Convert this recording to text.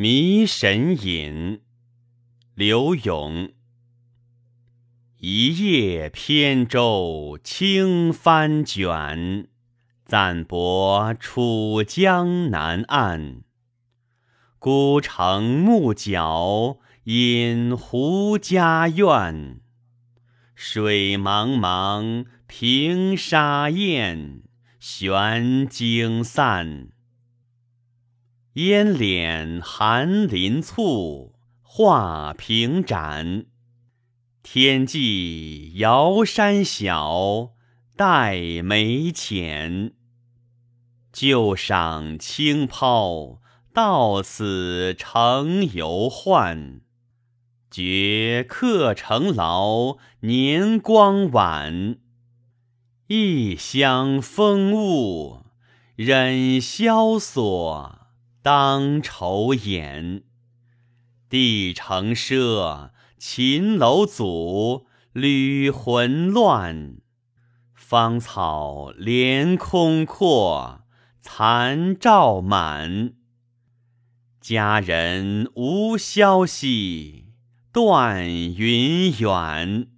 迷神隐，刘永。一叶扁舟轻帆卷，暂泊楚江南岸。孤城暮角引胡家院，水茫茫平沙雁，悬惊散。烟敛寒林簇，画屏展。天际遥山小，黛眉浅。旧赏轻抛，到此成游宦。觉客城老，年光晚。异乡风物，忍萧索，当愁眼。帝城奢。秦楼阻，旅魂乱；芳草连空阔，残照满。佳人无消息，断云远。